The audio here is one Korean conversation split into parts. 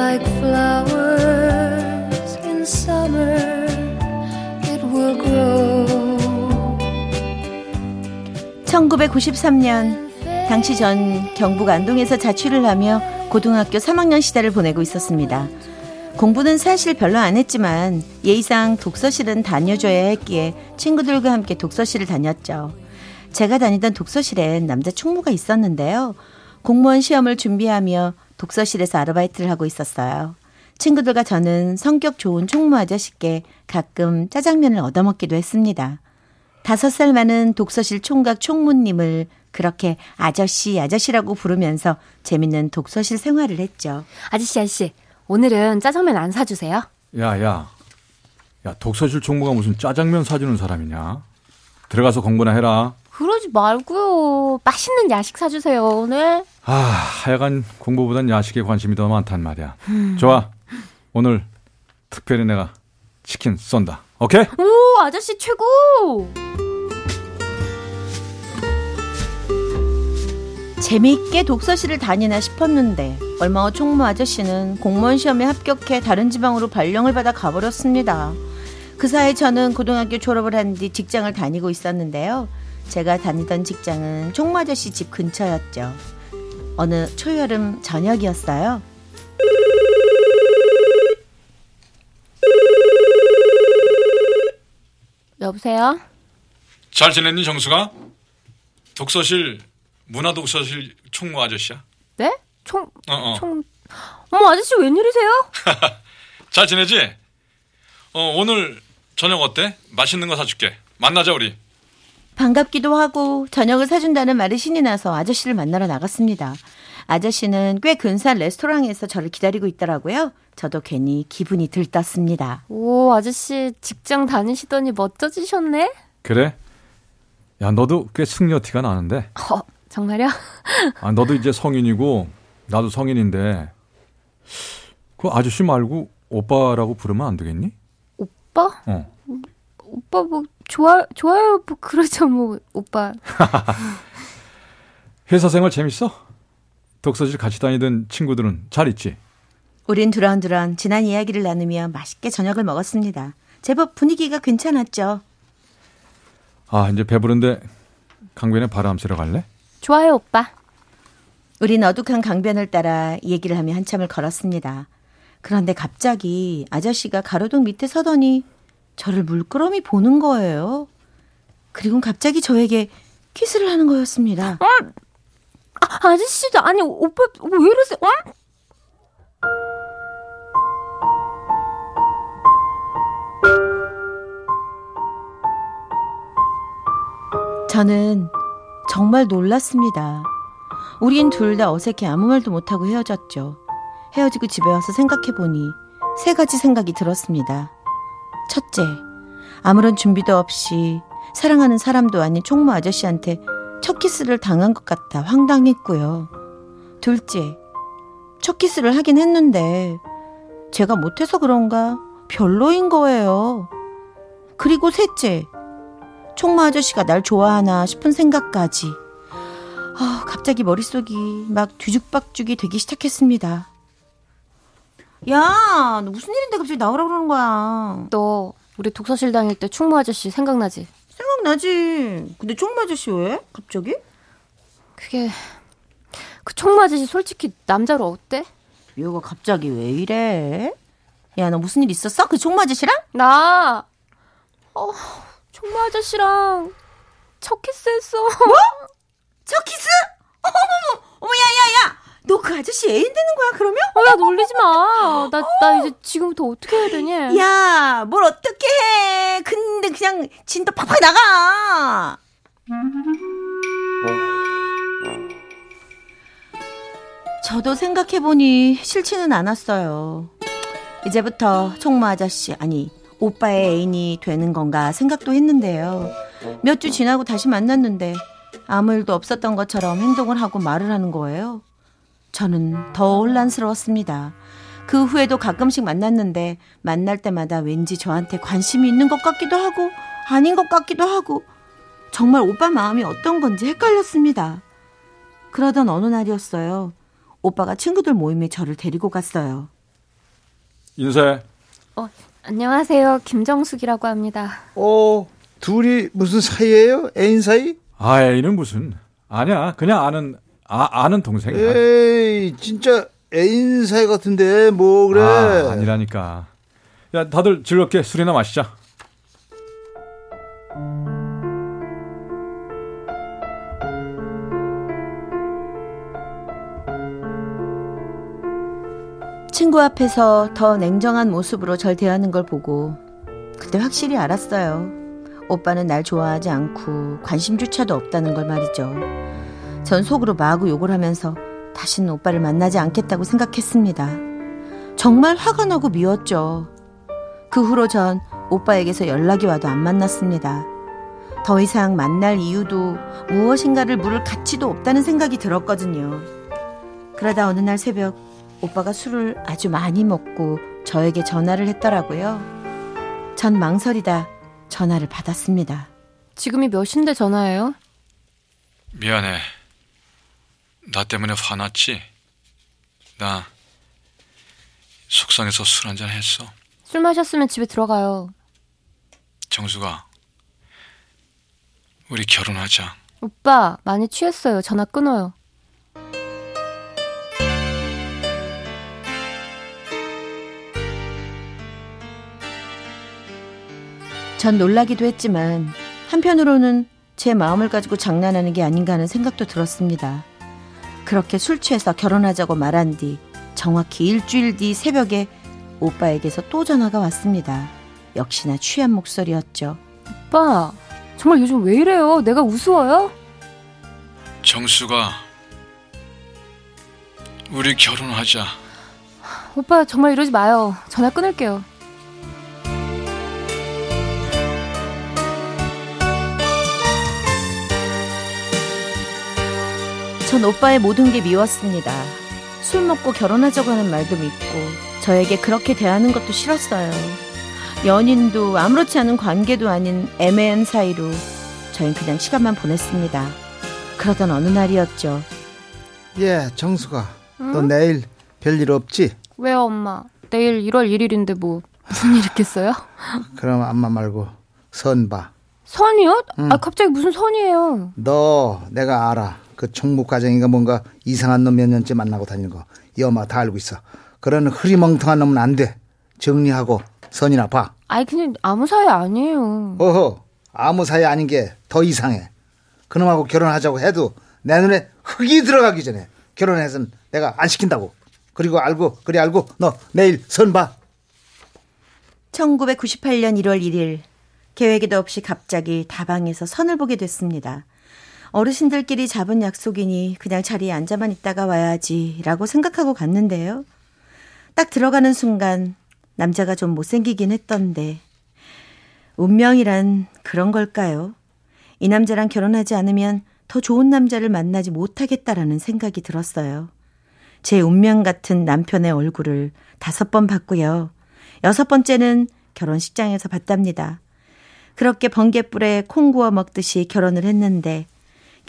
like flowers in summer it will grow 1993년 당시 전 경북 안동에서 자취를 하며 고등학교 3학년 시절을 보내고 있었습니다. 공부는 사실 별로 안 했지만 예의상 독서실은 다녀줘야 했기에 친구들과 함께 독서실을 다녔죠. 제가 다니던 독서실엔 남자 총무가 있었는데요. 공무원 시험을 준비하며 독서실에서 아르바이트를 하고 있었어요. 친구들과 저는 성격 좋은 총무 아저씨께 가끔 짜장면을 얻어먹기도 했습니다. 다섯 살 많은 독서실 총각 총무님을 그렇게 아저씨, 아저씨라고 부르면서 재밌는 독서실 생활을 했죠. 아저씨, 아저씨, 오늘은 짜장면 안 사주세요? 야, 야. 야, 독서실 총무가 무슨 짜장면 사주는 사람이냐? 들어가서 공부나 해라. 그러지 말고요. 맛있는 야식 사주세요, 오늘. 아, 하여간 공부보단 야식에 관심이 더 많단 말이야. 음. 좋아. 오늘 특별히 내가 치킨 쏜다. 오케이? 오, 아저씨 최고! 재미있게 독서실을 다니나 싶었는데 얼마 후 총무 아저씨는 공무원 시험에 합격해 다른 지방으로 발령을 받아 가버렸습니다. 그 사이 저는 고등학교 졸업을 한 뒤 직장을 다니고 있었는데요. 제가 다니던 직장은 총무 아저씨 집 근처였죠. 어느 초여름 저녁이었어요. 여보세요? 잘 지냈니 정수가? 독서실 문화 독서실 총무 아저씨야. 네? 총, 어, 어. 총, 어머 아저씨 웬일이세요? 잘 지내지? 어, 오늘 저녁 어때? 맛있는 거 사줄게. 만나자 우리. 반갑기도 하고 저녁을 사준다는 말에 신이 나서 아저씨를 만나러 나갔습니다. 아저씨는 꽤 근사한 레스토랑에서 저를 기다리고 있더라고요. 저도 괜히 기분이 들떴습니다. 오, 아저씨 직장 다니시더니 멋져지셨네? 그래? 야, 너도 꽤 승려 티가 나는데. 어, 정말요? 아, 너도 이제 성인이고 나도 성인인데 그 아저씨 말고 오빠라고 부르면 안 되겠니? 오빠? 어. 오빠 뭐 좋아 좋아요 뭐 그러죠 뭐 오빠. 회사 생활 재밌어? 독서실 같이 다니던 친구들은 잘 있지? 우린 두런두런 지난 이야기를 나누며 맛있게 저녁을 먹었습니다. 제법 분위기가 괜찮았죠. 아 이제 배부른데 강변에 바람 쐬러 갈래? 좋아요 오빠. 우린 어둑한 강변을 따라 얘기를 하며 한참을 걸었습니다. 그런데 갑자기 아저씨가 가로등 밑에 서더니 저를 물끄러미 보는 거예요. 그리고 갑자기 저에게 키스를 하는 거였습니다. 어? 아, 아저씨도 아니 오빠 왜 이러세요? 어? 저는 정말 놀랐습니다. 우린 둘 다 어색해 아무 말도 못하고 헤어졌죠. 헤어지고 집에 와서 생각해보니 세 가지 생각이 들었습니다. 첫째, 아무런 준비도 없이 사랑하는 사람도 아닌 총무 아저씨한테 첫 키스를 당한 것 같아 황당했고요. 둘째, 첫 키스를 하긴 했는데 제가 못해서 그런가 별로인 거예요. 그리고 셋째, 총무 아저씨가 날 좋아하나 싶은 생각까지. 아, 갑자기 머릿속이 막 뒤죽박죽이 되기 시작했습니다. 야, 너 무슨 일인데 갑자기 나오라 그러는 거야? 너 우리 독서실 다닐 때 충무 아저씨 생각나지? 생각나지. 근데 총무 아저씨 왜? 갑자기? 그게 그 총무 아저씨 솔직히 남자로 어때? 얘가 갑자기 왜 이래? 야, 너 무슨 일 있었어? 그 총무 아저씨랑? 나 어, 총무 아저씨랑 첫 키스했어. 뭐? 첫 키스? 어머머, 어머, 야, 야, 야. 너 그 아저씨 애인 되는 거야 그러면? 어, 야 놀리지 마. 나나 이제 지금부터 어떻게 해야 되냐? 야, 뭘 어떻게 해? 근데 그냥 진짜 팍팍 나가. 저도 생각해보니 싫지는 않았어요. 이제부터 총무 아저씨, 아니, 오빠의 애인이 되는 건가 생각도 했는데요. 몇 주 지나고 다시 만났는데 아무 일도 없었던 것처럼 행동을 하고 말을 하는 거예요. 저는 더 혼란스러웠습니다. 그 후에도 가끔씩 만났는데 만날 때마다 왠지 저한테 관심이 있는 것 같기도 하고 아닌 것 같기도 하고 정말 오빠 마음이 어떤 건지 헷갈렸습니다. 그러던 어느 날이었어요. 오빠가 친구들 모임에 저를 데리고 갔어요. 인사해. 어, 안녕하세요. 김정숙이라고 합니다. 어, 둘이 무슨 사이예요? 애인 사이? 아, 애인은 무슨. 아니야. 그냥 아는, 아, 아는 동생이야. 에이, 진짜 애인 사이 같은데, 뭐, 그래. 아, 아니라니까. 야, 다들 즐겁게 술이나 마시자. 친구 앞에서 더 냉정한 모습으로 절 대하는 걸 보고 그때 확실히 알았어요. 오빠는 날 좋아하지 않고 관심조차도 없다는 걸 말이죠. 전 속으로 마구 욕을 하면서 다시는 오빠를 만나지 않겠다고 생각했습니다. 정말 화가 나고 미웠죠. 그 후로 전 오빠에게서 연락이 와도 안 만났습니다. 더 이상 만날 이유도 무엇인가를 물을 가치도 없다는 생각이 들었거든요. 그러다 어느 날 새벽 오빠가 술을 아주 많이 먹고 저에게 전화를 했더라고요. 전 망설이다 전화를 받았습니다. 지금이 몇 시인데 전화해요? 미안해. 나 때문에 화났지? 나 속상해서 술 한잔 했어. 술 마셨으면 집에 들어가요. 정수가 우리 결혼하자. 오빠 많이 취했어요. 전화 끊어요. 전 놀라기도 했지만 한편으로는 제 마음을 가지고 장난하는 게 아닌가 하는 생각도 들었습니다. 그렇게 술 취해서 결혼하자고 말한 뒤 정확히 일주일 뒤 새벽에 오빠에게서 또 전화가 왔습니다. 역시나 취한 목소리였죠. 오빠, 정말 요즘 왜 이래요? 내가 우스워요? 정수가 우리 결혼하자. 오빠 정말 이러지 마요. 전화 끊을게요. 전 오빠의 모든 게 미웠습니다. 술 먹고 결혼하자고 하는 말도 믿고 저에게 그렇게 대하는 것도 싫었어요. 연인도 아무렇지 않은 관계도 아닌 애매한 사이로 저희 그냥 시간만 보냈습니다. 그러던 어느 날이었죠. 예, 정수가. 응? 너 내일 별일 없지? 왜요, 엄마? 내일 1월 1일인데 뭐 무슨 일 있겠어요? 그럼 엄마 말고 선 봐. 선이요? 응. 아 갑자기 무슨 선이에요? 너 내가 알아. 그 총무 과장인가 뭔가 이상한 놈 몇 년째 만나고 다니는 거. 이 엄마 다 알고 있어. 그런 흐리멍텅한 놈은 안 돼. 정리하고 선이나 봐. 아이 그냥 아무 사이 아니에요. 어허 아무 사이 아닌 게 더 이상해. 그놈하고 결혼하자고 해도 내 눈에 흙이 들어가기 전에 결혼해선 내가 안 시킨다고. 그리고 알고 그래 알고 너 내일 선 봐. 1998년 1월 1일 계획에도 없이 갑자기 다방에서 선을 보게 됐습니다. 어르신들끼리 잡은 약속이니 그냥 자리에 앉아만 있다가 와야지라고 생각하고 갔는데요. 딱 들어가는 순간 남자가 좀 못생기긴 했던데 운명이란 그런 걸까요? 이 남자랑 결혼하지 않으면 더 좋은 남자를 만나지 못하겠다라는 생각이 들었어요. 제 운명 같은 남편의 얼굴을 다섯 번 봤고요. 여섯 번째는 결혼식장에서 봤답니다. 그렇게 번개불에 콩 구워 먹듯이 결혼을 했는데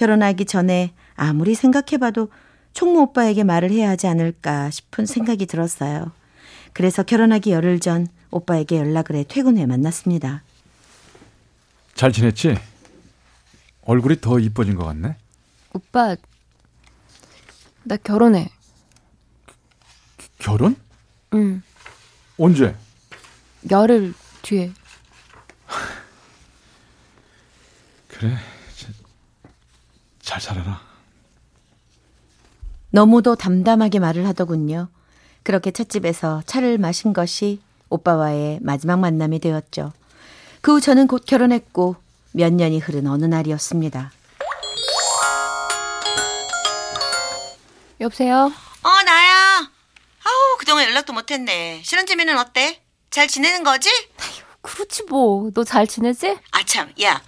결혼하기 전에 아무리 생각해봐도 총무 오빠에게 말을 해야 하지 않을까 싶은 생각이 들었어요. 그래서 결혼하기 열흘 전 오빠에게 연락을 해 퇴근 후에 만났습니다. 잘 지냈지? 얼굴이 더 이뻐진 것 같네. 오빠, 나 결혼해. 결혼? 응. 언제? 열흘 뒤에. 그래. 잘 살아라. 너무도 담담하게 말을 하더군요. 그렇게 찻집에서 차를 마신 것이 오빠와의 마지막 만남이 되었죠. 그 후 저는 곧 결혼했고 몇 년이 흐른 어느 날이었습니다. 여보세요? 어, 그동안 연락도 못했네. 신혼재미는 어때? 잘 지내는 거지? 그렇지 뭐. 너 잘 지내지? 아참, 야,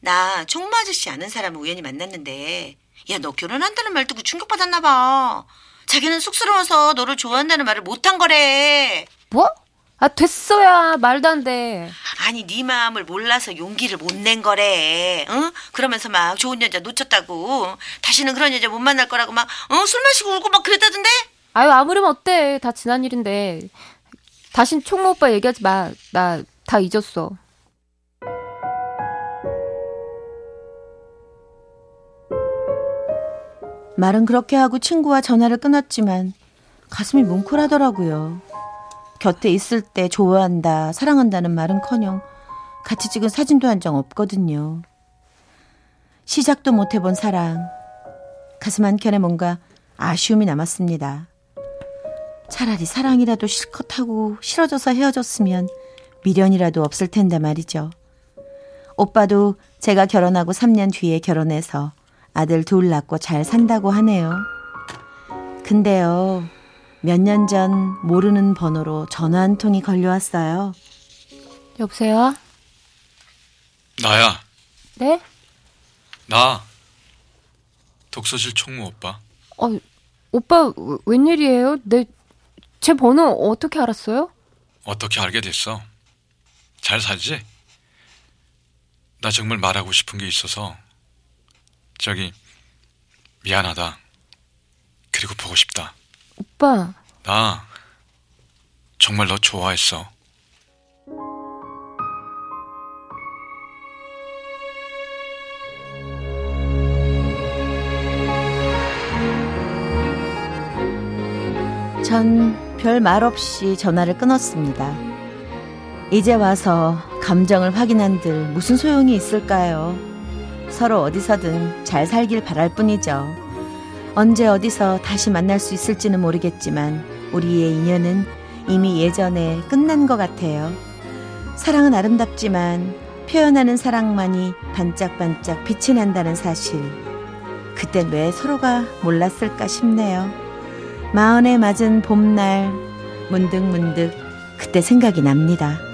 나 총무 아저씨 아는 사람을 우연히 만났는데, 야, 너 결혼한다는 말 듣고 충격받았나 봐. 자기는 쑥스러워서 너를 좋아한다는 말을 못한 거래. 뭐? 아 됐어야 말도 안 돼. 아니 네 마음을 몰라서 용기를 못 낸 거래. 응? 그러면서 막 좋은 여자 놓쳤다고. 다시는 그런 여자 못 만날 거라고 막 어? 술 마시고 울고 막 그랬다던데? 아유 아무렴 어때? 다 지난 일인데. 다신 총무 오빠 얘기하지 마. 나 다 잊었어. 말은 그렇게 하고 친구와 전화를 끊었지만 가슴이 뭉클하더라고요. 곁에 있을 때 좋아한다, 사랑한다는 말은 커녕 같이 찍은 사진도 한 장 없거든요. 시작도 못 해본 사랑. 가슴 한켠에 뭔가 아쉬움이 남았습니다. 차라리 사랑이라도 실컷 하고 싫어져서 헤어졌으면 미련이라도 없을 텐데 말이죠. 오빠도 제가 결혼하고 3년 뒤에 결혼해서 아들 둘 낳고 잘 산다고 하네요. 근데요, 몇 년 전 모르는 번호로 전화 한 통이 걸려왔어요. 여보세요? 나야. 네? 나. 독서실 총무 오빠. 어, 오빠 웬일이에요? 내, 제 번호 어떻게 알았어요? 어떻게 알게 됐어? 잘 살지? 나 정말 말하고 싶은 게 있어서 저기 미안하다. 그리고 보고 싶다. 오빠. 나 정말 너 좋아했어. 전 별 말 없이 전화를 끊었습니다. 이제 와서 감정을 확인한 들 무슨 소용이 있을까요? 서로 어디서든 잘 살길 바랄 뿐이죠. 언제 어디서 다시 만날 수 있을지는 모르겠지만 우리의 인연은 이미 예전에 끝난 것 같아요. 사랑은 아름답지만 표현하는 사랑만이 반짝반짝 빛이 난다는 사실. 그땐 왜 서로가 몰랐을까 싶네요. 마흔에 맞은 봄날 문득문득 그때 생각이 납니다.